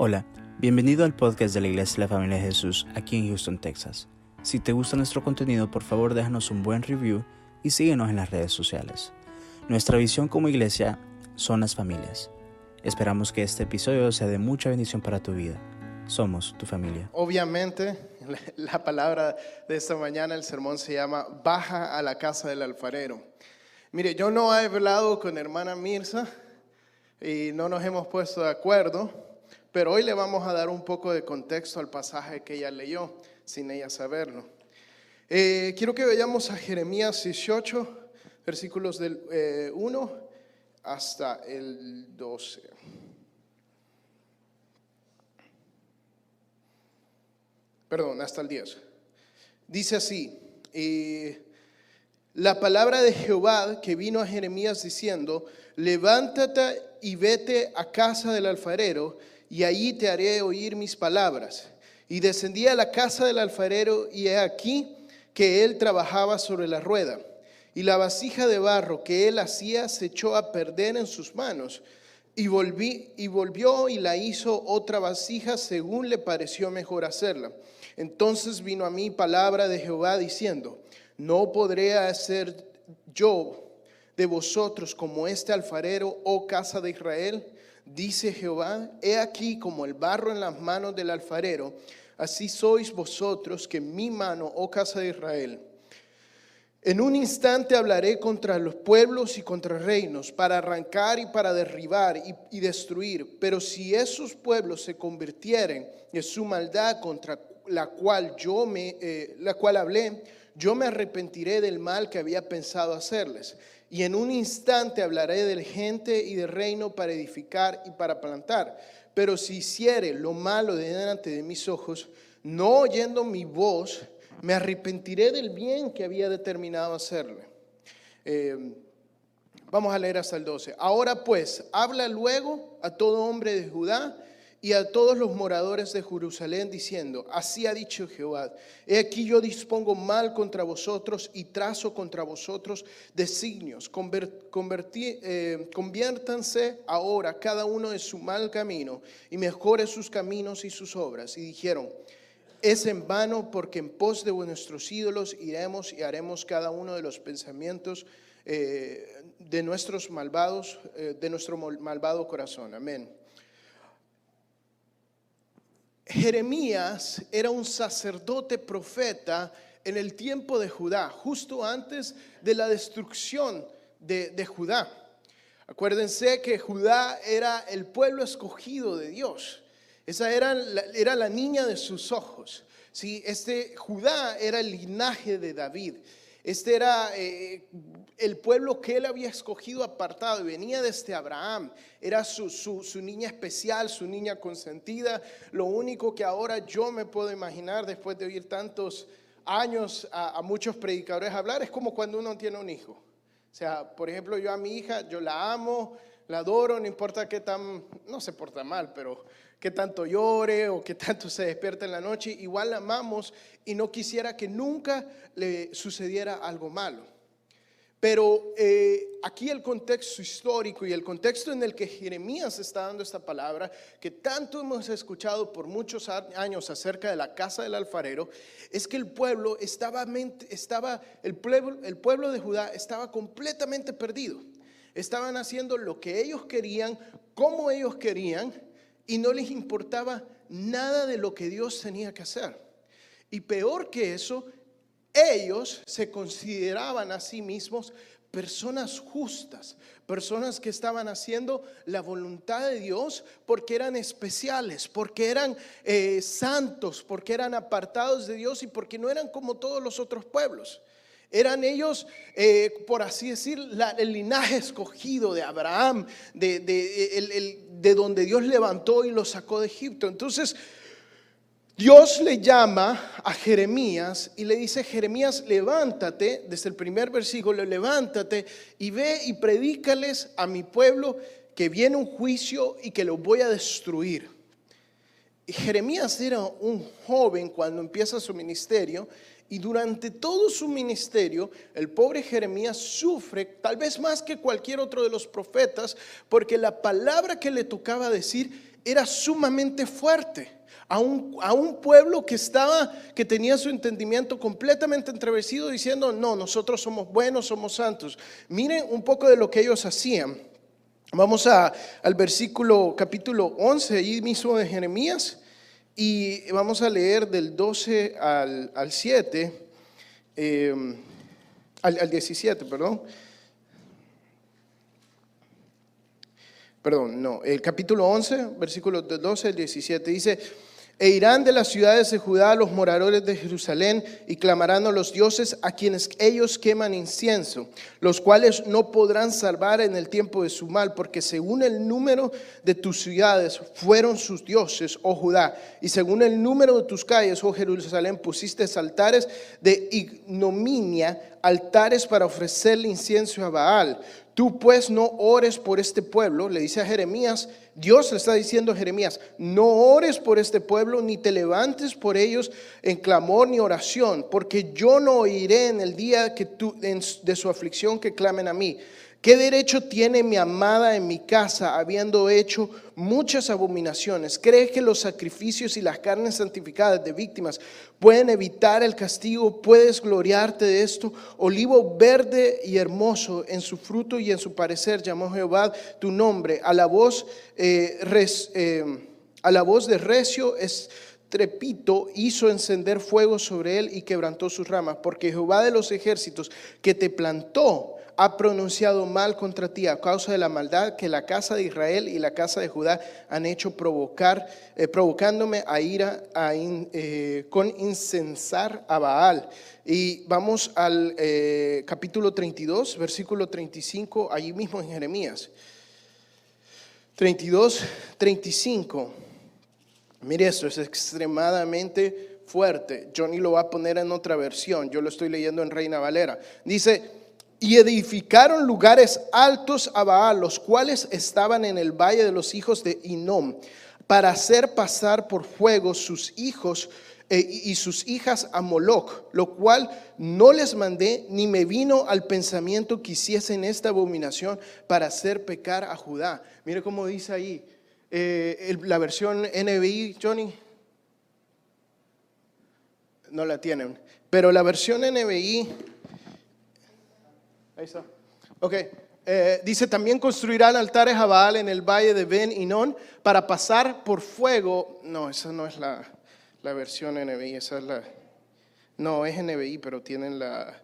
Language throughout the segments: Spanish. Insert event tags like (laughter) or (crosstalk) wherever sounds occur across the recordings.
Hola, bienvenido al podcast de la Iglesia de la Familia de Jesús aquí en Houston, Texas. Si te gusta nuestro contenido, por favor déjanos un buen review y síguenos en las redes sociales. Nuestra visión como iglesia son las familias. Esperamos que este episodio sea de mucha bendición para tu vida. Somos tu familia. Obviamente, la palabra de esta mañana, el sermón se llama Baja a la casa del alfarero. Mire, yo no he hablado con hermana Mirza y no nos hemos puesto de acuerdo pero hoy le vamos a dar un poco de contexto al pasaje que ella leyó, sin ella saberlo. Eh, quiero que vayamos a Jeremías 18, versículos del 1 eh, hasta el 12. Perdón, hasta el 10. Dice así, eh, la palabra de Jehová que vino a Jeremías diciendo, levántate y vete a casa del alfarero y allí te haré oír mis palabras. Y descendí a la casa del alfarero y he aquí que él trabajaba sobre la rueda. Y la vasija de barro que él hacía se echó a perder en sus manos. Y, volví, y volvió y la hizo otra vasija según le pareció mejor hacerla. Entonces vino a mí palabra de Jehová diciendo, no podré hacer yo de vosotros como este alfarero, oh casa de Israel dice Jehová, he aquí como el barro en las manos del alfarero, así sois vosotros que mi mano, oh casa de Israel. En un instante hablaré contra los pueblos y contra reinos, para arrancar y para derribar y, destruir. Pero si esos pueblos se convirtieren en su maldad contra la cual yo me, eh, la cual hablé, yo me arrepentiré del mal que había pensado hacerles y en un instante hablaré de gente y de reino para edificar y para plantar. Pero si hiciere lo malo de delante de mis ojos, no oyendo mi voz, me arrepentiré del bien que había determinado hacerle. Eh, vamos a leer hasta el 12. Ahora pues, habla luego a todo hombre de Judá y a todos los moradores de Jerusalén diciendo, así ha dicho Jehová, he aquí yo dispongo mal contra vosotros y trazo contra vosotros designios, eh, conviértanse ahora cada uno en su mal camino y mejore sus caminos y sus obras. Y dijeron, es en vano porque en pos de nuestros ídolos iremos y haremos cada uno de los pensamientos eh, de nuestros malvados, eh, de nuestro malvado corazón. Amén. Jeremías era un sacerdote profeta en el tiempo de Judá, justo antes de la destrucción de, Judá. Acuérdense que Judá era el pueblo escogido de Dios. Esa era la, era la niña de sus ojos. ¿sí? Este Judá era el linaje de David. Este era eh, el pueblo que él había escogido apartado, venía desde Abraham, era su, niña especial, su niña consentida. Lo único que ahora yo me puedo imaginar después de oír tantos años a, muchos predicadores hablar es como cuando uno tiene un hijo. O sea, por ejemplo, yo a mi hija, yo la amo, la adoro, no importa qué tan, no se porta mal, pero que tanto llore o que tanto se despierte en la noche, igual la amamos y no quisiera que nunca le sucediera algo malo. Pero eh, aquí el contexto histórico y el contexto en el que Jeremías está dando esta palabra, que tanto hemos escuchado por muchos años acerca de la casa del alfarero, es que el pueblo estaba, el pueblo de Judá estaba completamente perdido. Estaban haciendo lo que ellos querían, como ellos querían, y no les importaba nada de lo que Dios tenía que hacer. Y peor que eso, ellos se consideraban a sí mismos personas justas, personas que estaban haciendo la voluntad de Dios porque eran especiales, porque eran eh, santos, porque eran apartados de Dios y porque no eran como todos los otros pueblos. Eran ellos, eh, por así decir, el linaje escogido de Abraham, de, de, donde Dios levantó y los sacó de Egipto. Entonces, Dios le llama a Jeremías y le dice, Jeremías, levántate, desde el primer versículo, levántate y ve y predícales a mi pueblo que viene un juicio y que lo voy a destruir. Jeremías era un joven cuando empieza su ministerio y durante todo su ministerio, el pobre Jeremías sufre, tal vez más que cualquier otro de los profetas, porque la palabra que le tocaba decir era sumamente fuerte. A un, a un, pueblo que estaba, que tenía su entendimiento completamente entrevecido diciendo, no, nosotros somos buenos, somos santos. Miren un poco de lo que ellos hacían. Vamos a, al versículo capítulo 11, ahí mismo de Jeremías, y vamos a leer del 12 al, al 7, eh, al, al 17, perdón. Perdón, no, el capítulo 11, versículos 12 al 17, dice, e irán de las ciudades de Judá los moradores de Jerusalén y clamarán a los dioses a quienes ellos queman incienso, los cuales no podrán salvar en el tiempo de su mal, porque según el número de tus ciudades fueron sus dioses, oh Judá, y según el número de tus calles, oh Jerusalén, pusiste altares de ignominia, altares para ofrecerle incienso a Baal. Tú pues no ores por este pueblo, le dice a Jeremías, Dios le está diciendo a Jeremías, no ores por este pueblo, ni te levantes por ellos en clamor ni oración, porque yo no oiré en el día que tú, de su aflicción que clamen a mí. ¿Qué derecho tiene mi amada en mi casa habiendo hecho muchas abominaciones? ¿Cree que los sacrificios y las carnes santificadas de víctimas pueden evitar el castigo? ¿Puedes gloriarte de esto? Olivo verde y hermoso en su fruto y en su parecer, llamó Jehová tu nombre. A la voz, eh, eh, a la voz de recio es trepito hizo encender fuego sobre él y quebrantó sus ramas, porque Jehová de los ejércitos que te plantó ha pronunciado mal contra ti a causa de la maldad que la casa de Israel y la casa de Judá han hecho provocar, eh, provocándome a ira eh, con incensar a Baal. Y vamos al eh, capítulo 32, versículo 35, allí mismo en Jeremías. 32, 35. Mire esto, es extremadamente fuerte. Johnny lo va a poner en otra versión. Yo lo estoy leyendo en Reina Valera. Dice, y edificaron lugares altos a Baal, los cuales estaban en el valle de los hijos de Inom, para hacer pasar por fuego sus hijos eh, y sus hijas a Moloch, lo cual no les mandé ni me vino al pensamiento que hiciesen esta abominación para hacer pecar a Judá. Mire cómo dice ahí eh, la versión NBI, Johnny. No la tienen, pero la versión NBI Ahí está. Ok. Eh, dice, también construirán altares a Baal en el valle de Ben Inon para pasar por fuego. No, esa no es la, la versión NBI, esa es la... No, es NBI, pero tienen la...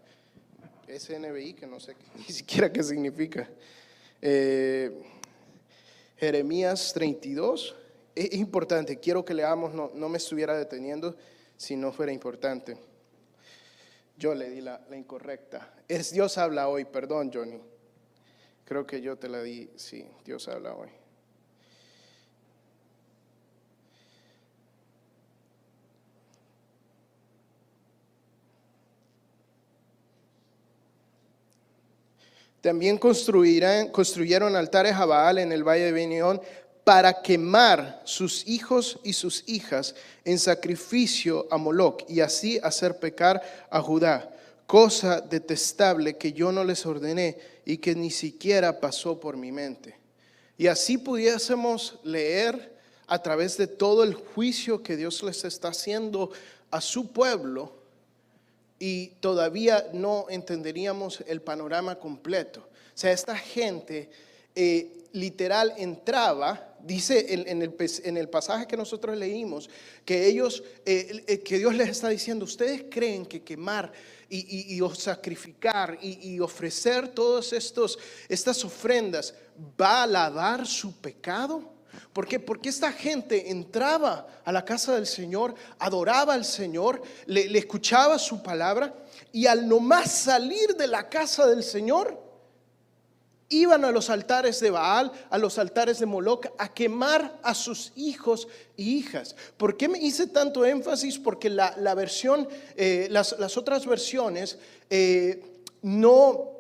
Es NBI que no sé (laughs) ni siquiera qué significa. Eh, Jeremías 32. Es importante, quiero que leamos, no, no me estuviera deteniendo si no fuera importante. Yo le di la, incorrecta. Es Dios habla hoy, perdón Johnny. Creo que yo te la di, sí, Dios habla hoy. También construirán, construyeron altares a Baal en el valle de Benión para quemar sus hijos y sus hijas en sacrificio a Moloch y así hacer pecar a Judá, cosa detestable que yo no les ordené y que ni siquiera pasó por mi mente. Y así pudiésemos leer a través de todo el juicio que Dios les está haciendo a su pueblo y todavía no entenderíamos el panorama completo. O sea, esta gente eh, literal entraba dice en, el, pasaje que nosotros leímos, que ellos, eh, eh, que Dios les está diciendo, ustedes creen que quemar y, sacrificar y, ofrecer todas estas ofrendas va a lavar su pecado. ¿Por qué? Porque esta gente entraba a la casa del Señor, adoraba al Señor, le, le escuchaba su palabra y al nomás salir de la casa del Señor, iban a los altares de Baal, a los altares de Moloch, a quemar a sus hijos y hijas. ¿Por qué me hice tanto énfasis? Porque la, versión, eh, las, otras versiones eh, no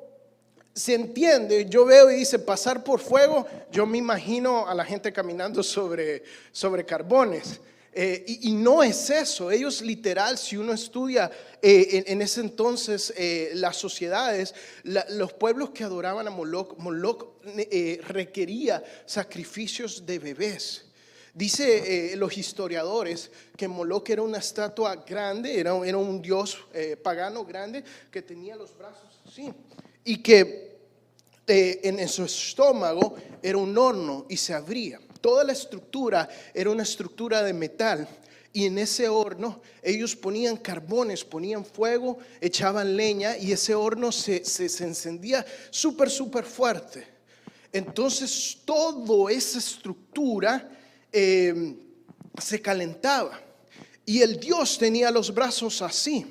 se entiende. Yo veo y dice pasar por fuego, yo me imagino a la gente caminando sobre, sobre carbones. Eh, y, no es eso, ellos literal, si uno estudia eh, en, ese entonces eh, las sociedades, los pueblos que adoraban a Moloch, Moloch requería sacrificios de bebés. Dice los historiadores que Moloch era una estatua grande, era, era un dios pagano grande que tenía los brazos así y que en, su estómago era un horno y se abría. Toda la estructura era una estructura de metal y en ese horno ellos ponían carbones, ponían fuego, echaban leña y ese horno se, se, encendía súper, súper fuerte. Entonces toda esa estructura Em, se calentaba. Y el Dios tenía los brazos así.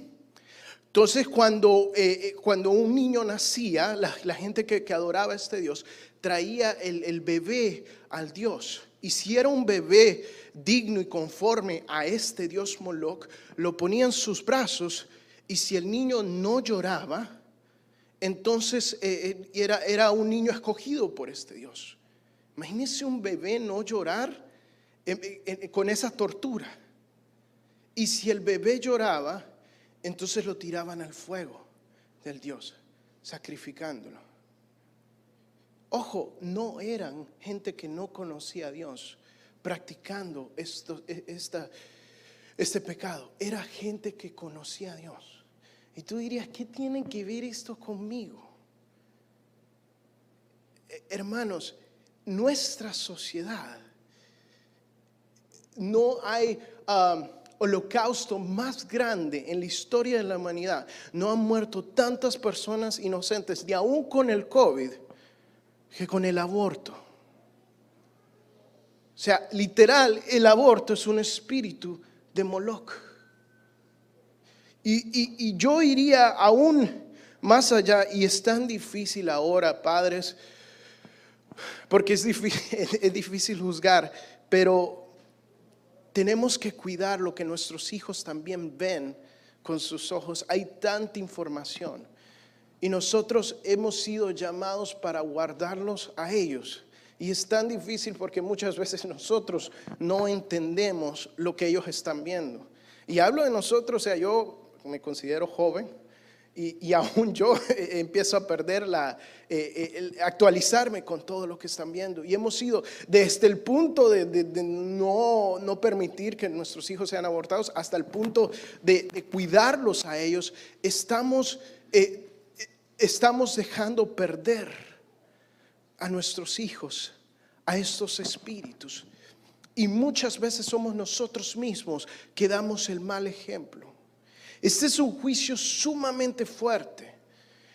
Entonces cuando, eh, eh, cuando un niño nacía, la, gente que, adoraba a este Dios traía el, bebé al Dios. Y si era un bebé digno y conforme a este Dios Moloch, lo ponía en sus brazos y si el niño no lloraba, entonces eh, era, era un niño escogido por este Dios. Imagínese un bebé no llorar con esa tortura. Y si el bebé lloraba, entonces lo tiraban al fuego del Dios, sacrificándolo. Ojo, no eran gente que no conocía a Dios practicando esto, e, esta, este pecado. Era gente que conocía a Dios. Y tú dirías, ¿qué tienen que ver esto conmigo? Eh, hermanos, nuestra sociedad no hay um, holocausto más grande en la historia de la humanidad. No han muerto tantas personas inocentes, ni aún con el COVID, que con el aborto. O sea, literal, el aborto es un espíritu de Moloch. Y, y, yo iría aún más allá, y es tan difícil ahora, padres, porque es difícil, (laughs) es difícil juzgar, pero tenemos que cuidar lo que nuestros hijos también ven con sus ojos. Hay tanta información. Y nosotros hemos sido llamados para guardarlos a ellos. Y es tan difícil porque muchas veces nosotros no entendemos lo que ellos están viendo. Y hablo de nosotros, o sea, yo me considero joven, y, aún yo (laughs) empiezo a perder la, eh, eh, actualizarme con todo lo que están viendo. Y hemos sido desde el punto de, no, no, permitir que nuestros hijos sean abortados hasta el punto de, cuidarlos a ellos, estamos, eh, estamos dejando perder a nuestros hijos, a estos espíritus. Y muchas veces somos nosotros mismos que damos el mal ejemplo. Este es un juicio sumamente fuerte.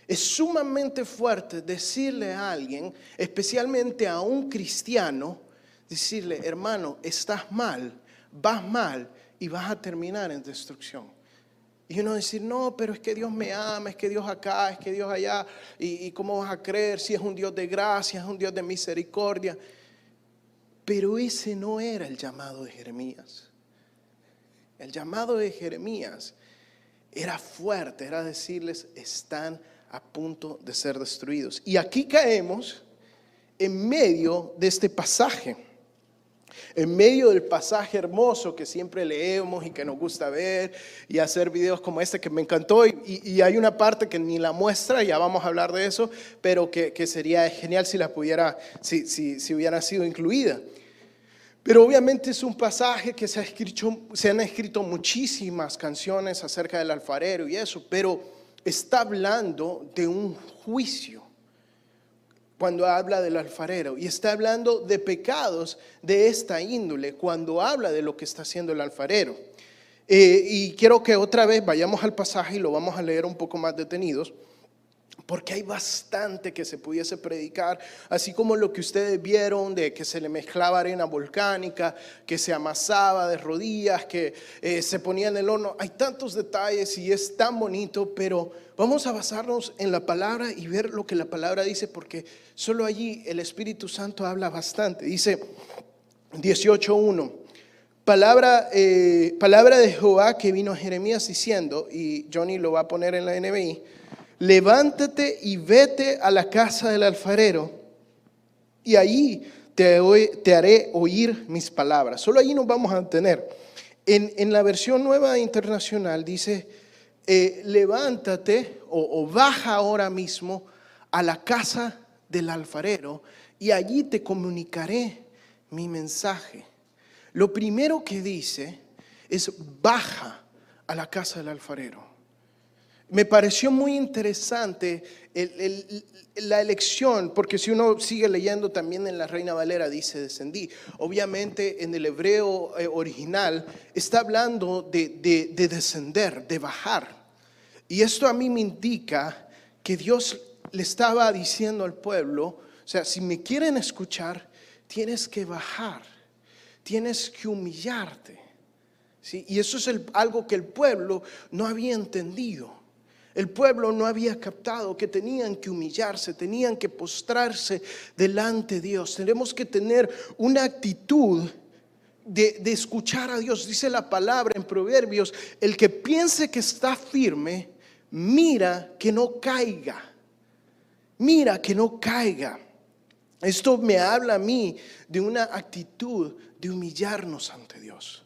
Es sumamente fuerte decirle a alguien, especialmente a un cristiano, decirle, hermano, estás mal, vas mal y vas a terminar en destrucción. Y uno decir, no, pero es que Dios me ama, es que Dios acá, es que Dios allá, y, y cómo vas a creer si es un Dios de gracia, es un Dios de misericordia. Pero ese no era el llamado de Jeremías. El llamado de Jeremías era fuerte, era decirles, están a punto de ser destruidos. Y aquí caemos en medio de este pasaje, en medio del pasaje hermoso que siempre leemos y que nos gusta ver y hacer videos como este que me encantó. Y, hay una parte que ni la muestra, ya vamos a hablar de eso, pero que, sería genial si la pudiera, si, si, si hubiera sido incluida. Pero obviamente es un pasaje que se, ha escrito, se han escrito muchísimas canciones acerca del alfarero y eso, pero está hablando de un juicio cuando habla del alfarero y está hablando de pecados de esta índole cuando habla de lo que está haciendo el alfarero. Eh, y quiero que otra vez vayamos al pasaje y lo vamos a leer un poco más detenidos porque hay bastante que se pudiese predicar, así como lo que ustedes vieron de que se le mezclaba arena volcánica, que se amasaba de rodillas, que eh, se ponía en el horno. Hay tantos detalles y es tan bonito, pero vamos a basarnos en la palabra y ver lo que la palabra dice, porque solo allí el Espíritu Santo habla bastante. Dice 18.1. Palabra, eh, palabra de Jehová que vino a Jeremías diciendo, y Johnny lo va a poner en la NBI, levántate y vete a la casa del alfarero y allí te, haré oír mis palabras. Solo allí nos vamos a tener. En, la versión nueva internacional dice, eh, levántate o, o baja ahora mismo a la casa del alfarero y allí te comunicaré mi mensaje. lo primero que dice es baja a la casa del alfarero. Me pareció muy interesante la elección, porque si uno sigue leyendo también en la Reina Valera dice descendí. Obviamente en el hebreo eh, original está hablando de, de descender, de bajar. Y esto a mí me indica que Dios le estaba diciendo al pueblo, o sea, si me quieren escuchar, tienes que bajar, tienes que humillarte. ¿sí? Y eso es algo que el pueblo no había entendido. El pueblo no había captado que tenían que humillarse, tenían que postrarse delante de Dios. Tenemos que tener una actitud de, de, escuchar a Dios. Dice la palabra en Proverbios, el que piense que está firme, mira que no caiga. Mira que no caiga. Esto me habla a mí de una actitud de humillarnos ante Dios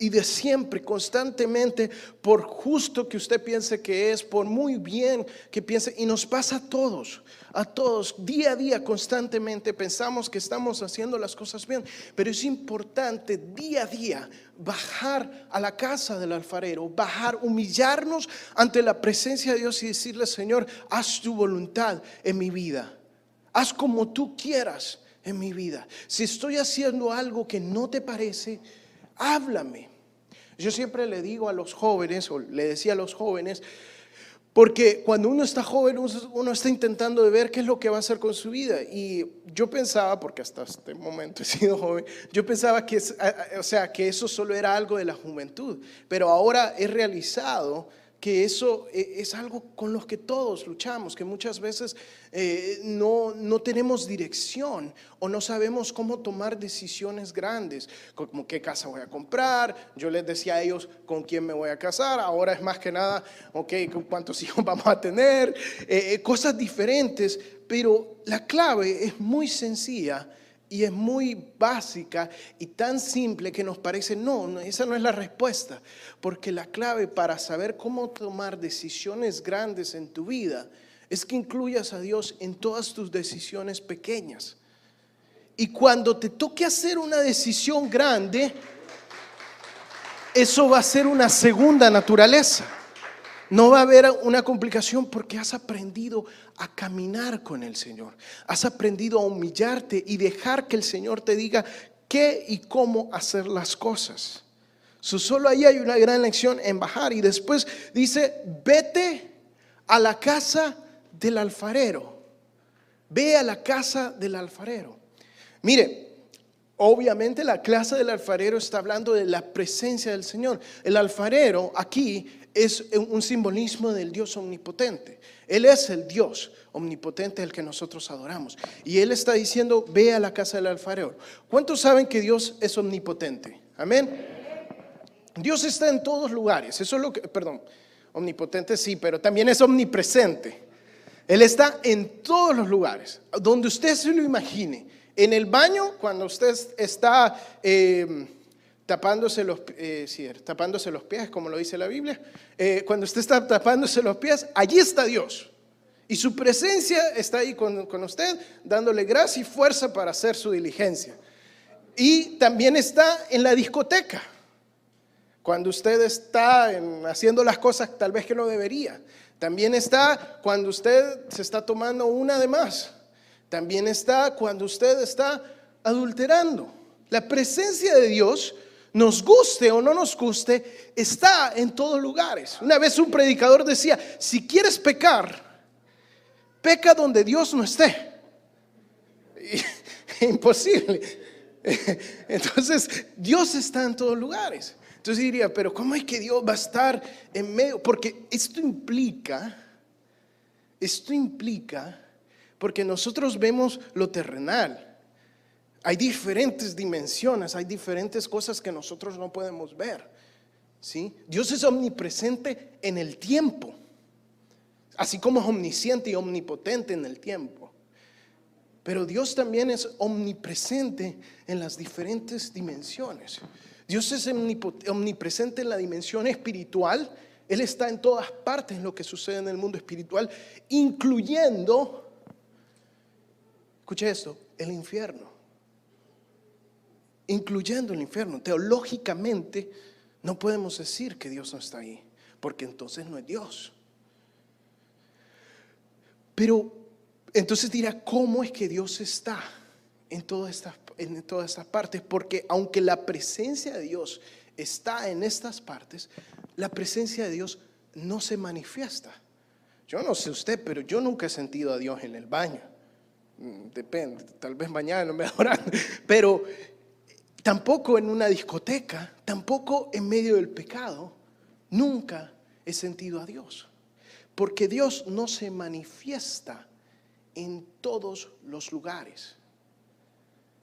y de siempre, constantemente, por justo que usted piense que es, por muy bien que piense, y nos pasa a todos, a todos, día a día, constantemente pensamos que estamos haciendo las cosas bien, pero es importante día a día bajar a la casa del alfarero, bajar, humillarnos ante la presencia de Dios y decirle, Señor, haz tu voluntad en mi vida, haz como tú quieras en mi vida. Si estoy haciendo algo que no te parece, háblame. Yo siempre le digo a los jóvenes, o le decía a los jóvenes, porque cuando uno está joven, uno está intentando de ver qué es lo que va a hacer con su vida. Y yo pensaba, porque hasta este momento he sido joven, yo pensaba que, o sea, que eso solo era algo de la juventud. Pero ahora he realizado que eso eh, es algo con lo que todos luchamos, que muchas veces eh, no, no, tenemos dirección o no sabemos cómo tomar decisiones grandes, como qué casa voy a comprar, yo les decía a ellos con quién me voy a casar, ahora es más que nada, ok, cuántos (laughs) hijos vamos a tener, eh, cosas diferentes, pero la clave es muy sencilla y es muy básica y tan simple que nos parece, no, esa no es la respuesta, porque la clave para saber cómo tomar decisiones grandes en tu vida es que incluyas a Dios en todas tus decisiones pequeñas. Y cuando te toque hacer una decisión grande, eso va a ser una segunda naturaleza. No va a haber una complicación porque has aprendido a caminar con el Señor. Has aprendido a humillarte y dejar que el Señor te diga qué y cómo hacer las cosas. solo ahí hay una gran lección en bajar. Y después dice, vete a la casa del alfarero. Ve a la casa del alfarero. Mire, Obviamente la casa del alfarero está hablando de la presencia del Señor. El alfarero aquí es un simbolismo del Dios omnipotente. Él es el Dios omnipotente el que nosotros adoramos. Y Él está diciendo, ve a la casa del alfarero. ¿Cuántos saben que Dios es omnipotente? Amén. Dios está en todos lugares. Eso es lo que, perdón, omnipotente sí, pero también es omnipresente. Él está en todos los lugares, donde usted se lo imagine. En el baño, cuando usted está... Eh, tapándose los, eh, tapándose los pies, como lo dice la Biblia, eh, cuando usted está tapándose los pies, allí está Dios. Y su presencia está ahí con, usted, dándole gracia y fuerza para hacer su diligencia. Y también está en la discoteca, cuando usted está haciendo las cosas tal vez que no debería. También está cuando usted se está tomando una de más. También está cuando usted está adulterando. La presencia de Dios nos guste o no nos guste, está en todos lugares. Una vez un predicador decía, si quieres pecar, peca donde Dios no esté. (laughs) Imposible. (laughs) Entonces, Dios está en todos lugares. Entonces diría, pero ¿cómo es que Dios va a estar en medio? Porque esto implica, esto implica, porque nosotros vemos lo terrenal. Hay diferentes dimensiones, hay diferentes cosas que nosotros no podemos ver. ¿sí? Dios es omnipresente en el tiempo, así como es omnisciente y omnipotente en el tiempo. Pero Dios también es omnipresente en las diferentes dimensiones. Dios es omnipresente en la dimensión espiritual. Él está en todas partes en lo que sucede en el mundo espiritual, incluyendo, escuche esto, el infierno incluyendo el infierno. Teológicamente no podemos decir que Dios no está ahí, porque entonces no es Dios. Pero entonces dirá, ¿cómo es que Dios está en todas estas, en todas estas partes? Porque aunque la presencia de Dios está en estas partes, la presencia de Dios no se manifiesta. Yo no sé usted, pero yo nunca he sentido a Dios en el baño. Mm, depende, tal vez mañana me (laughs) pero tampoco en una discoteca, tampoco en medio del pecado, nunca he sentido a Dios. Porque Dios no se manifiesta en todos los lugares.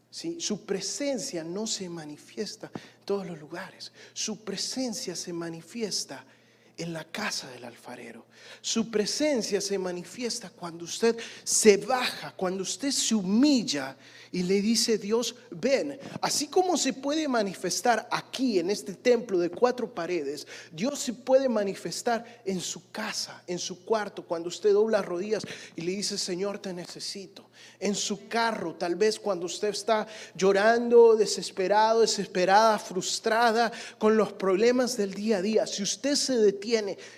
¿Sí? Su presencia no se manifiesta en todos los lugares. Su presencia se manifiesta en la casa del alfarero. Su presencia se manifiesta cuando usted se baja, cuando usted se humilla y le dice Dios, ven, así como se puede manifestar aquí en este templo de cuatro paredes, Dios se puede manifestar en su casa, en su cuarto, cuando usted dobla rodillas y le dice, Señor, te necesito. En su carro, tal vez cuando usted está llorando, desesperado, desesperada, frustrada con los problemas del día a día, si usted se detiene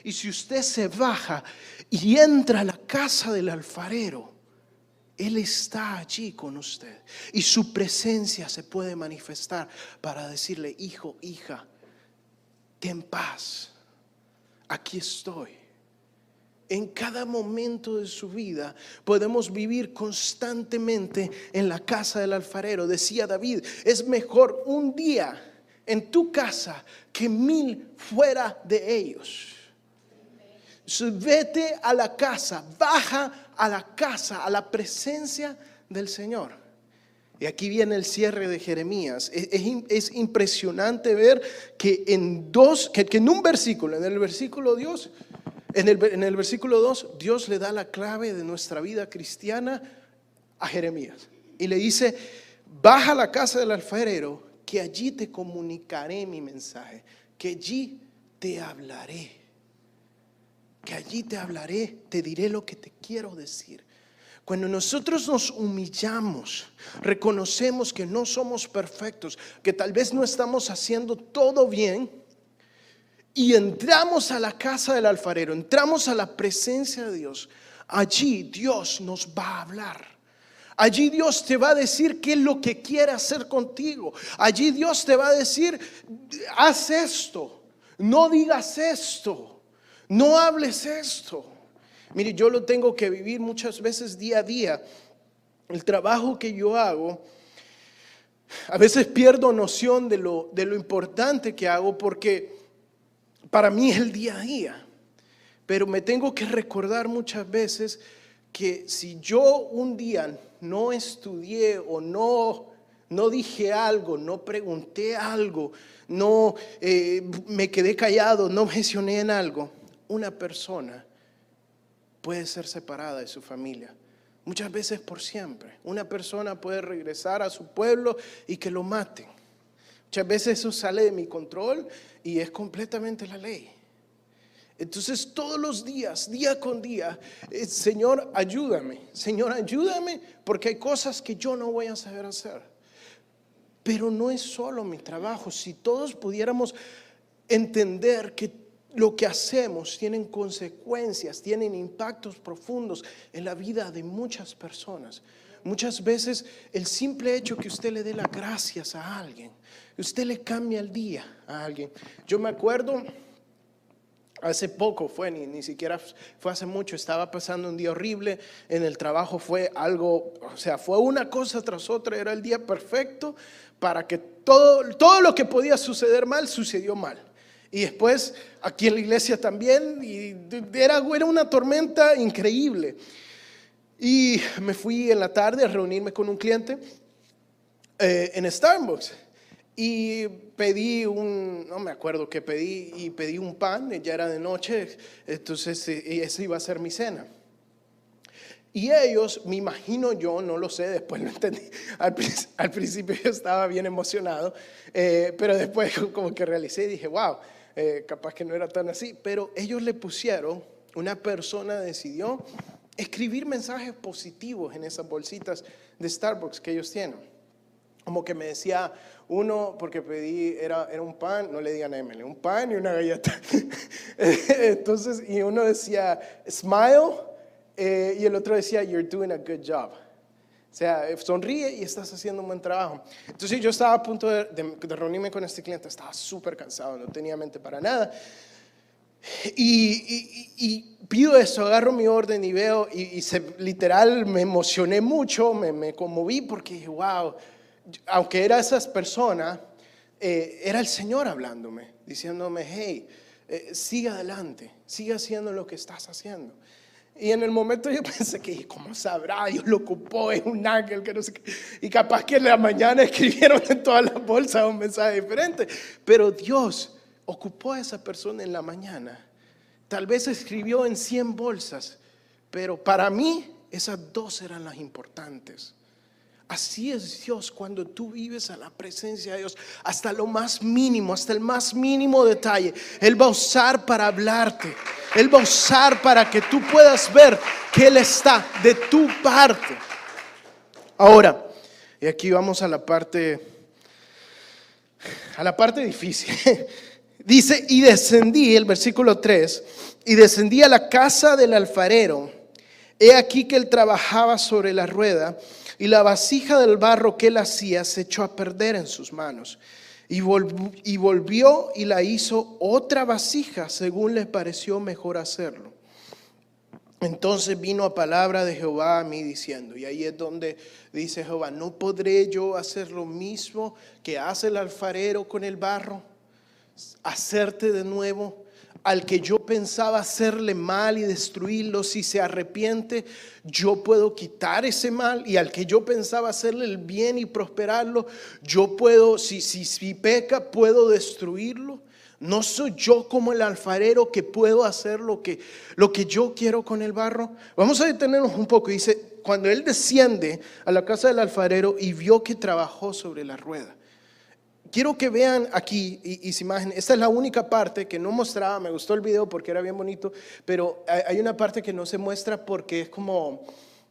y si usted se baja y entra a la casa del alfarero, él está allí con usted y su presencia se puede manifestar para decirle, hijo, hija, ten paz, aquí estoy. En cada momento de su vida podemos vivir constantemente en la casa del alfarero. Decía David, es mejor un día en tu casa que mil fuera de ellos. Vete a la casa, baja a la casa, a la presencia del Señor. Y aquí viene el cierre de Jeremías. Es, impresionante ver que en dos, que, en un versículo, en el versículo Dios, en el, en el versículo 2, Dios le da la clave de nuestra vida cristiana a Jeremías. Y le dice, baja a la casa del alfarero, que allí te comunicaré mi mensaje, que allí te hablaré que allí te hablaré, te diré lo que te quiero decir. Cuando nosotros nos humillamos, reconocemos que no somos perfectos, que tal vez no estamos haciendo todo bien, y entramos a la casa del alfarero, entramos a la presencia de Dios, allí Dios nos va a hablar. Allí Dios te va a decir qué es lo que quiere hacer contigo. Allí Dios te va a decir, haz esto, no digas esto. No hables esto. Mire, yo lo tengo que vivir muchas veces día a día. El trabajo que yo hago, a veces pierdo noción de lo, de lo importante que hago porque para mí es el día a día. Pero me tengo que recordar muchas veces que si yo un día no estudié o no, no dije algo, no pregunté algo, no eh, me quedé callado, no mencioné en algo, una persona puede ser separada de su familia. Muchas veces por siempre. Una persona puede regresar a su pueblo y que lo maten. Muchas veces eso sale de mi control y es completamente la ley. Entonces todos los días, día con día, eh, Señor, ayúdame. Señor, ayúdame porque hay cosas que yo no voy a saber hacer. Pero no es solo mi trabajo. Si todos pudiéramos entender que lo que hacemos tienen consecuencias, tienen impactos profundos en la vida de muchas personas. Muchas veces el simple hecho que usted le dé las gracias a alguien, usted le cambia el día a alguien. Yo me acuerdo, hace poco fue, ni, ni siquiera fue hace mucho, estaba pasando un día horrible, en el trabajo fue algo, o sea, fue una cosa tras otra, era el día perfecto para que todo, todo lo que podía suceder mal sucedió mal. Y después aquí en la iglesia también, y era, era una tormenta increíble. Y me fui en la tarde a reunirme con un cliente eh, en Starbucks. Y pedí un, no me acuerdo qué pedí, y pedí un pan, ya era de noche, entonces eh, esa iba a ser mi cena. Y ellos, me imagino yo, no lo sé, después lo entendí, (laughs) al, principio yo estaba bien emocionado, eh, pero después (laughs) como que realicé y dije, wow, eh, capaz que no era tan así, pero ellos le pusieron, una persona decidió escribir mensajes positivos en esas bolsitas de Starbucks que ellos tienen. Como que me decía uno, porque pedí, era, era un pan, no le digan Emily, un pan y una galleta. (laughs) Entonces, y uno decía, smile, eh, y el otro decía, you're doing a good job. O sea, sonríe y estás haciendo un buen trabajo. Entonces yo estaba a punto de, de reunirme con este cliente, estaba súper cansado, no tenía mente para nada. Y, pido eso, agarro mi orden y veo, y, se, literal me emocioné mucho, me, me, conmoví porque dije, wow, aunque era esas personas, eh, era el Señor hablándome, diciéndome, hey, eh, siga adelante, siga haciendo lo que estás haciendo. Y en el momento yo (laughs) pensé que, ¿cómo sabrá? Dios lo ocupó, es un ángel que no sé qué. Y capaz que en la mañana (laughs) escribieron en todas las bolsas un mensaje diferente. Pero Dios ocupó a esa persona en la mañana. Tal vez escribió en 100 bolsas, pero para mí esas dos eran las importantes. Así es Dios cuando tú vives a la presencia de Dios, hasta lo más mínimo, hasta el más mínimo detalle. Él va a usar para hablarte. Él va a usar para que tú puedas ver que Él está de tu parte. Ahora, y aquí vamos a la parte, a la parte difícil. (laughs) Dice, y descendí, el versículo 3, y descendí a la casa del alfarero. He aquí que él trabajaba sobre la rueda, y la vasija del barro que él hacía se echó a perder en sus manos. Y, volvió y la hizo otra vasija, según le pareció mejor hacerlo. Entonces vino a palabra de Jehová a mí diciendo, y ahí es donde dice Jehová, ¿no podré yo hacer lo mismo que hace el alfarero con el barro? hacerte de nuevo. Al que yo pensaba hacerle mal y destruirlo, si se arrepiente, yo puedo quitar ese mal. Y al que yo pensaba hacerle el bien y prosperarlo, yo puedo, si, si, si peca, puedo destruirlo. No soy yo como el alfarero que puedo hacer lo que, lo que yo quiero con el barro. Vamos a detenernos un poco. Dice, cuando él desciende a la casa del alfarero y vio que trabajó sobre la rueda quiero que vean aquí y, y imagen. Esta es la única parte que no mostraba. Me gustó el video porque era bien bonito, pero hay una parte que no se muestra porque es como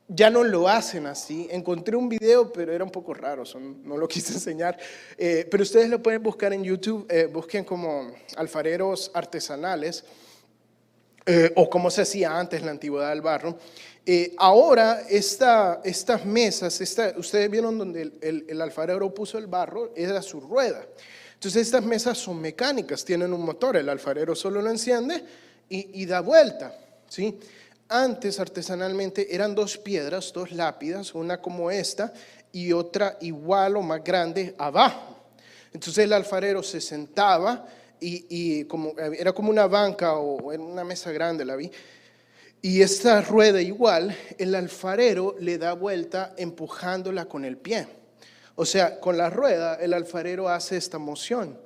ya no lo hacen así. Encontré un video, pero era un poco raro, no lo (laughs) quise enseñar. Eh, pero ustedes lo pueden buscar en YouTube, eh, busquen como alfareros artesanales eh, o como se hacía antes la antigüedad del barro. Eh, ahora esta, estas mesas, esta, ustedes vieron donde el, alfarero puso el barro, era su rueda. Entonces estas mesas son mecánicas, tienen un motor, el alfarero solo lo enciende y, da vuelta. ¿sí? Antes artesanalmente eran dos piedras, dos lápidas, una como esta y otra igual o más grande abajo. Entonces el alfarero se sentaba y, y como, era como una banca o una mesa grande, la vi y esta rueda igual, el alfarero le da vuelta empujándola con el pie. O sea, con la rueda el alfarero hace esta moción.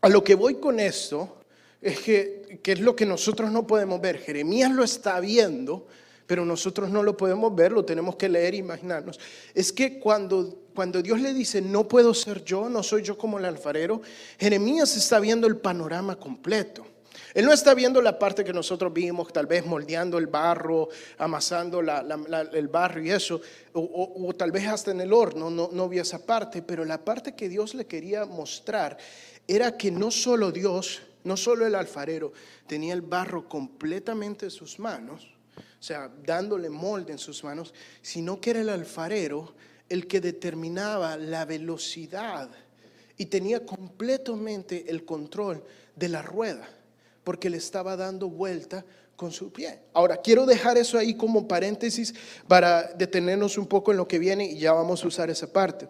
A lo que voy con esto es que, que es lo que nosotros no podemos ver. Jeremías lo está viendo, pero nosotros no lo podemos ver, lo tenemos que leer e imaginarnos. Es que cuando, cuando Dios le dice, no puedo ser yo, no soy yo como el alfarero, Jeremías está viendo el panorama completo. Él no está viendo la parte que nosotros vimos, tal vez moldeando el barro, amasando el barro y eso, o, tal vez hasta en el horno, no, no vio esa parte, pero la parte que Dios le quería mostrar era que no solo Dios, no solo el alfarero, tenía el barro completamente en sus manos, o sea, dándole molde en sus manos, sino que era el alfarero el que determinaba la velocidad y tenía completamente el control de la rueda porque le estaba dando vuelta con su pie. Ahora, quiero dejar eso ahí como paréntesis para detenernos un poco en lo que viene y ya vamos a usar esa parte.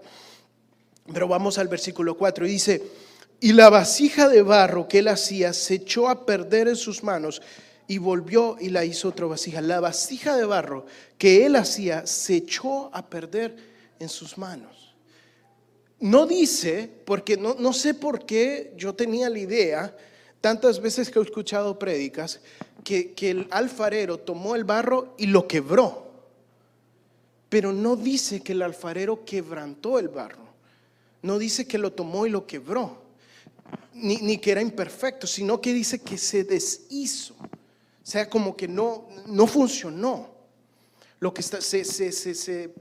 Pero vamos al versículo 4 y dice, y la vasija de barro que él hacía se echó a perder en sus manos y volvió y la hizo otra vasija. La vasija de barro que él hacía se echó a perder en sus manos. No dice, porque no, no sé por qué yo tenía la idea, tantas veces que he escuchado prédicas que, el alfarero tomó el barro y lo quebró, pero no dice que el alfarero quebrantó el barro, no dice que lo tomó y lo quebró, ni, que era imperfecto, sino que dice que se deshizo, o sea, como que no, no funcionó, lo que está, se, se, se,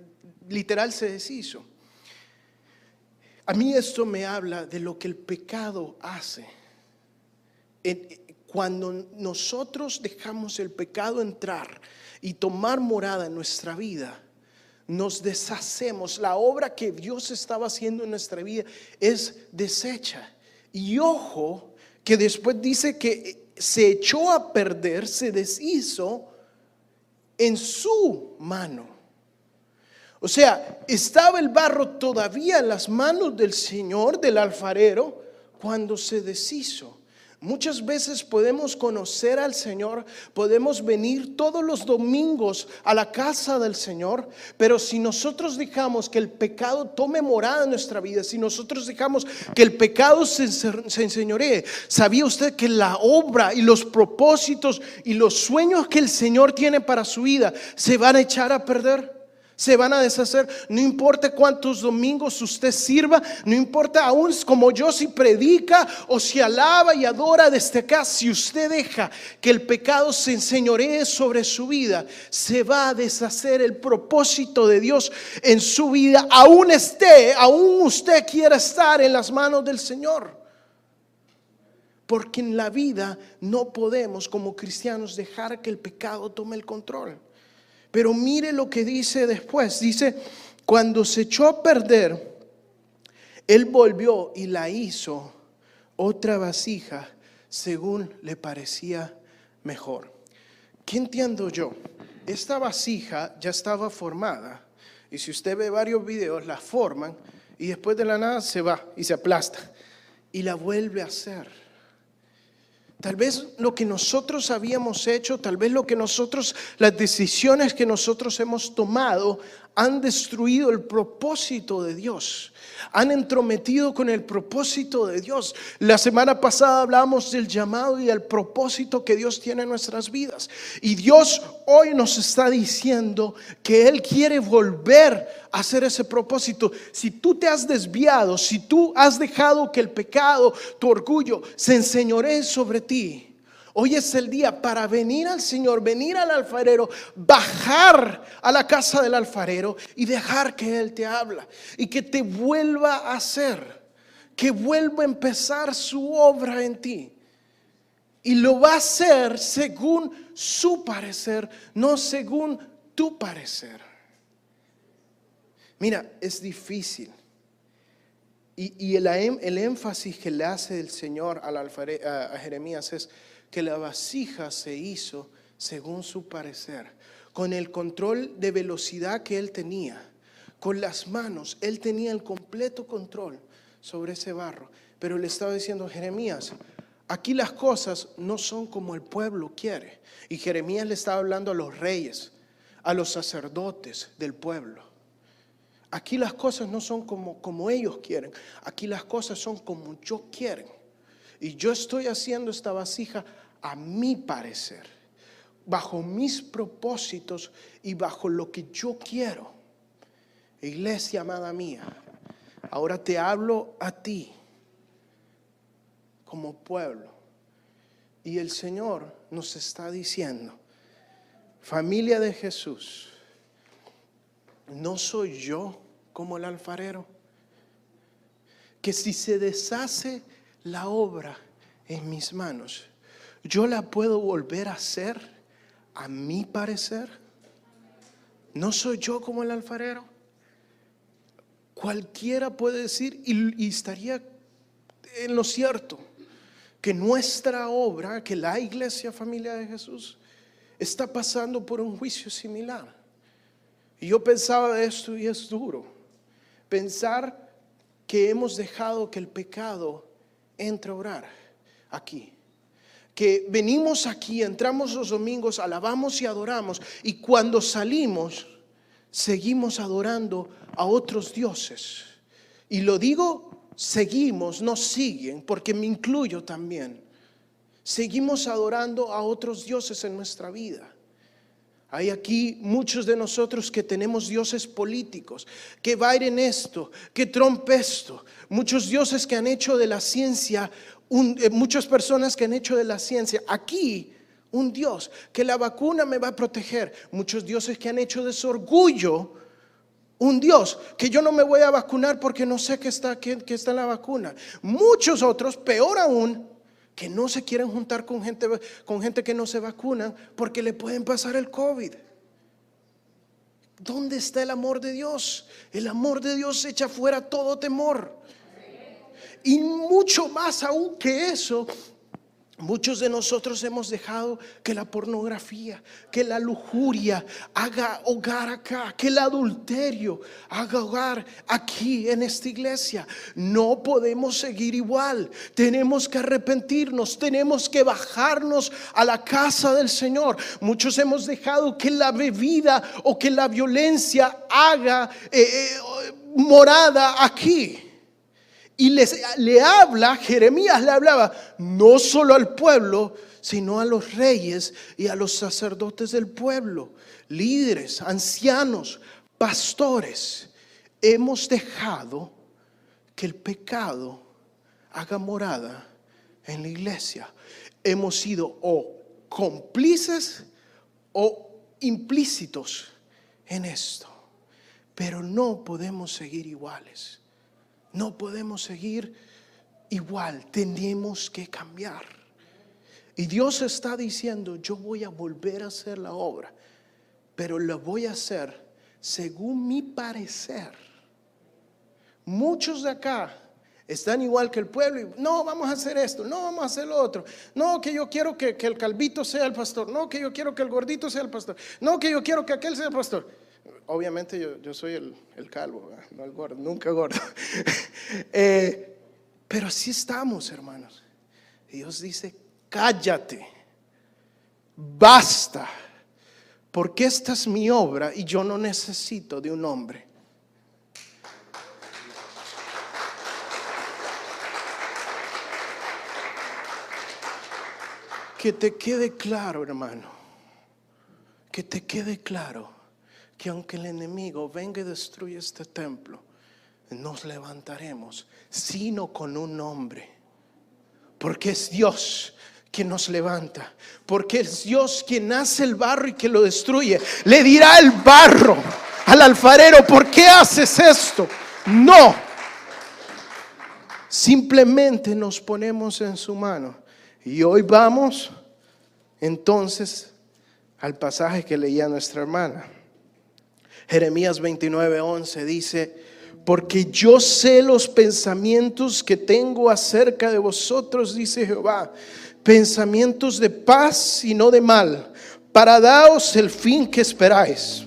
literal se deshizo. A mí esto me habla de lo que el pecado hace. Cuando nosotros dejamos el pecado entrar y tomar morada en nuestra vida, nos deshacemos. La obra que Dios estaba haciendo en nuestra vida es deshecha. Y ojo, que después dice que se echó a perder, se deshizo en su mano. O sea, estaba el barro todavía en las manos del Señor, del alfarero, cuando se deshizo. Muchas veces podemos conocer al Señor, podemos venir todos los domingos a la casa del Señor, pero si nosotros dejamos que el pecado tome morada en nuestra vida, si nosotros dejamos que el pecado se, se enseñoree, ¿sabía usted que la obra y los propósitos y los sueños que el Señor tiene para su vida se van a echar a perder? Se van a deshacer. No importa cuántos domingos usted sirva, no importa aún como yo si predica o si alaba y adora desde acá, si usted deja que el pecado se enseñoree sobre su vida, se va a deshacer el propósito de Dios en su vida, aún esté, aún usted quiera estar en las manos del Señor. Porque en la vida no podemos como cristianos dejar que el pecado tome el control. Pero mire lo que dice después. Dice, cuando se echó a perder, él volvió y la hizo otra vasija según le parecía mejor. ¿Qué entiendo yo? Esta vasija ya estaba formada y si usted ve varios videos, la forman y después de la nada se va y se aplasta y la vuelve a hacer. Tal vez lo que nosotros habíamos hecho, tal vez lo que nosotros, las decisiones que nosotros hemos tomado han destruido el propósito de Dios, han entrometido con el propósito de Dios. La semana pasada hablamos del llamado y del propósito que Dios tiene en nuestras vidas. Y Dios hoy nos está diciendo que Él quiere volver a hacer ese propósito. Si tú te has desviado, si tú has dejado que el pecado, tu orgullo, se enseñoree sobre ti, Hoy es el día para venir al Señor, venir al alfarero, bajar a la casa del alfarero y dejar que Él te habla y que te vuelva a hacer, que vuelva a empezar su obra en ti. Y lo va a hacer según su parecer, no según tu parecer. Mira, es difícil. Y, el, énfasis que le hace el Señor a Jeremías es, que la vasija se hizo según su parecer, con el control de velocidad que él tenía, con las manos, él tenía el completo control sobre ese barro. Pero le estaba diciendo Jeremías, aquí las cosas no son como el pueblo quiere. Y Jeremías le estaba hablando a los reyes, a los sacerdotes del pueblo. Aquí las cosas no son como, como ellos quieren, aquí las cosas son como yo quieren. Y yo estoy haciendo esta vasija a mi parecer, bajo mis propósitos y bajo lo que yo quiero. Iglesia amada mía, ahora te hablo a ti como pueblo. Y el Señor nos está diciendo, familia de Jesús, ¿no soy yo como el alfarero? Que si se deshace la obra en mis manos, yo la puedo volver a hacer a mi parecer. No soy yo como el alfarero. Cualquiera puede decir, y, estaría en lo cierto, que nuestra obra, que la iglesia familia de Jesús, está pasando por un juicio similar. Y yo pensaba esto y es duro. Pensar que hemos dejado que el pecado entre a orar aquí que venimos aquí, entramos los domingos, alabamos y adoramos, y cuando salimos, seguimos adorando a otros dioses. Y lo digo, seguimos, no siguen, porque me incluyo también. Seguimos adorando a otros dioses en nuestra vida. Hay aquí muchos de nosotros que tenemos dioses políticos, que Biden esto, que Trump esto, muchos dioses que han hecho de la ciencia eh, muchas personas que han hecho de la ciencia aquí un Dios, que la vacuna me va a proteger. Muchos dioses que han hecho de su orgullo un Dios que yo no me voy a vacunar porque no sé qué está, qué, qué está la vacuna. Muchos otros, peor aún, que no se quieren juntar con gente, con gente que no se vacuna porque le pueden pasar el COVID. ¿Dónde está el amor de Dios? El amor de Dios echa fuera todo temor. Y mucho más aún que eso, Muchos de nosotros hemos dejado que la pornografía, que la lujuria haga hogar acá, que el adulterio haga hogar aquí en esta iglesia. No podemos seguir igual. Tenemos que arrepentirnos, tenemos que bajarnos a la casa del Señor. Muchos hemos dejado que la bebida o que la violencia haga eh, eh, morada aquí. Y les, le habla, Jeremías le hablaba no solo al pueblo, sino a los reyes y a los sacerdotes del pueblo, líderes, ancianos, pastores. Hemos dejado que el pecado haga morada en la iglesia. Hemos sido o cómplices o implícitos en esto, pero no podemos seguir iguales. No podemos seguir igual, tenemos que cambiar. Y Dios está diciendo, yo voy a volver a hacer la obra, pero lo voy a hacer según mi parecer. Muchos de acá están igual que el pueblo y no, vamos a hacer esto, no, vamos a hacer lo otro. No, que yo quiero que, el calvito sea el pastor, no, que yo quiero que el gordito sea el pastor, no, que yo quiero que aquel sea el pastor obviamente yo, soy el, calvo, no el gordo, nunca gordo. (laughs) Eh, pero así estamos, hermanos. Dios dice, cállate, basta, porque esta es mi obra y yo no necesito de un hombre. Que te quede claro, hermano, que te quede claro que aunque el enemigo venga y destruya este templo, nos levantaremos, sino con un nombre. Porque es Dios quien nos levanta. Porque es Dios quien hace el barro y que lo destruye. Le dirá el barro al alfarero, ¿por qué haces esto? No. Simplemente nos ponemos en su mano. Y hoy vamos entonces al pasaje que leía nuestra hermana. Jeremías 29, 11 dice, porque yo sé los pensamientos que tengo acerca de vosotros, dice Jehová, pensamientos de paz y no de mal, para daos el fin que esperáis.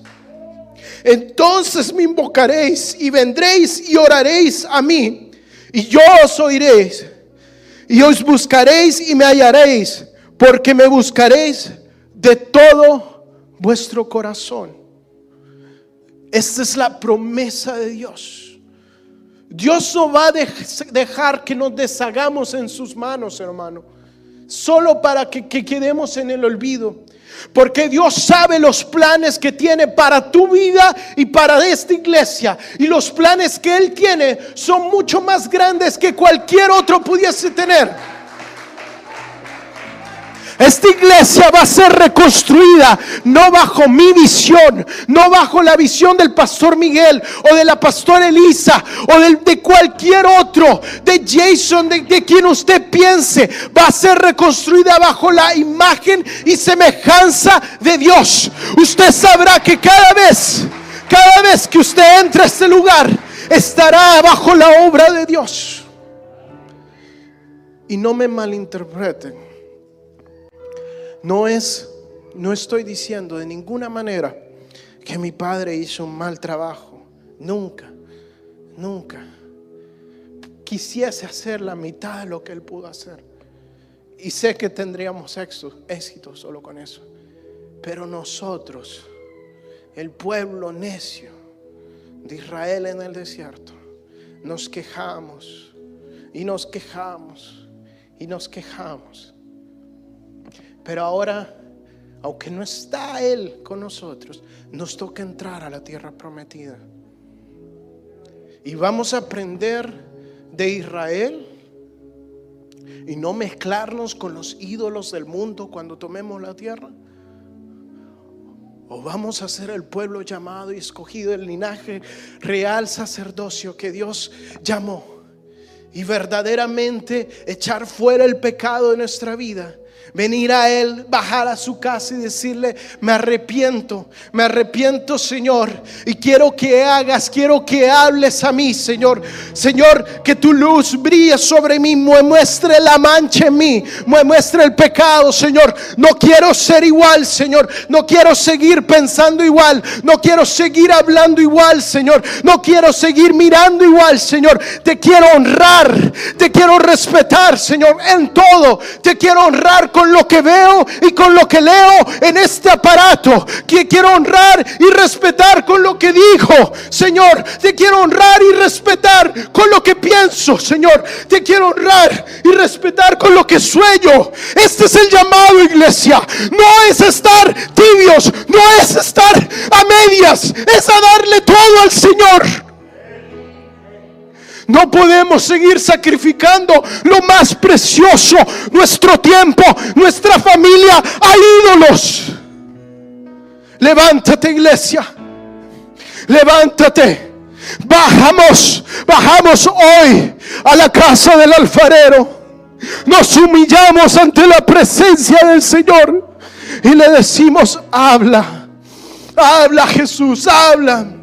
Entonces me invocaréis y vendréis y oraréis a mí, y yo os oiréis, y os buscaréis y me hallaréis, porque me buscaréis de todo vuestro corazón. Esta es la promesa de Dios. Dios no va a dejar que nos deshagamos en sus manos, hermano. Solo para que, quedemos en el olvido. Porque Dios sabe los planes que tiene para tu vida y para esta iglesia. Y los planes que Él tiene son mucho más grandes que cualquier otro pudiese tener. Esta iglesia va a ser reconstruida no bajo mi visión, no bajo la visión del pastor Miguel o de la pastora Elisa o de, cualquier otro, de Jason, de, quien usted piense. Va a ser reconstruida bajo la imagen y semejanza de Dios. Usted sabrá que cada vez, cada vez que usted entra a este lugar, estará bajo la obra de Dios. Y no me malinterpreten. No es, no estoy diciendo de ninguna manera que mi padre hizo un mal trabajo. Nunca, nunca. Quisiese hacer la mitad de lo que él pudo hacer. Y sé que tendríamos éxito, éxito solo con eso. Pero nosotros, el pueblo necio de Israel en el desierto, nos quejamos y nos quejamos y nos quejamos pero ahora, aunque no está Él con nosotros, nos toca entrar a la tierra prometida. Y vamos a aprender de Israel y no mezclarnos con los ídolos del mundo cuando tomemos la tierra. o vamos a ser el pueblo llamado y escogido, el linaje real sacerdocio que Dios llamó y verdaderamente echar fuera el pecado de nuestra vida venir a Él, bajar a su casa y decirle, me arrepiento, me arrepiento Señor, y quiero que hagas, quiero que hables a mí Señor. Señor, que tu luz brille sobre mí, muestre la mancha en mí, muestre el pecado Señor. No quiero ser igual Señor, no quiero seguir pensando igual, no quiero seguir hablando igual Señor, no quiero seguir mirando igual Señor. Te quiero honrar, te quiero respetar Señor en todo, te quiero honrar con lo que veo y con lo que leo en este aparato. Que quiero honrar y respetar con lo que dijo, Señor. Te quiero honrar y respetar con lo que pienso, Señor. Te quiero honrar y respetar con lo que sueño. Este es el llamado, iglesia. No es estar tibios, no es estar a medias, es darle todo al Señor. No podemos seguir sacrificando lo más precioso, nuestro tiempo, nuestra familia, a ídolos. Levántate iglesia, levántate. Bajamos, bajamos hoy a la casa del alfarero. Nos humillamos ante la presencia del Señor y le decimos, habla, habla Jesús, habla.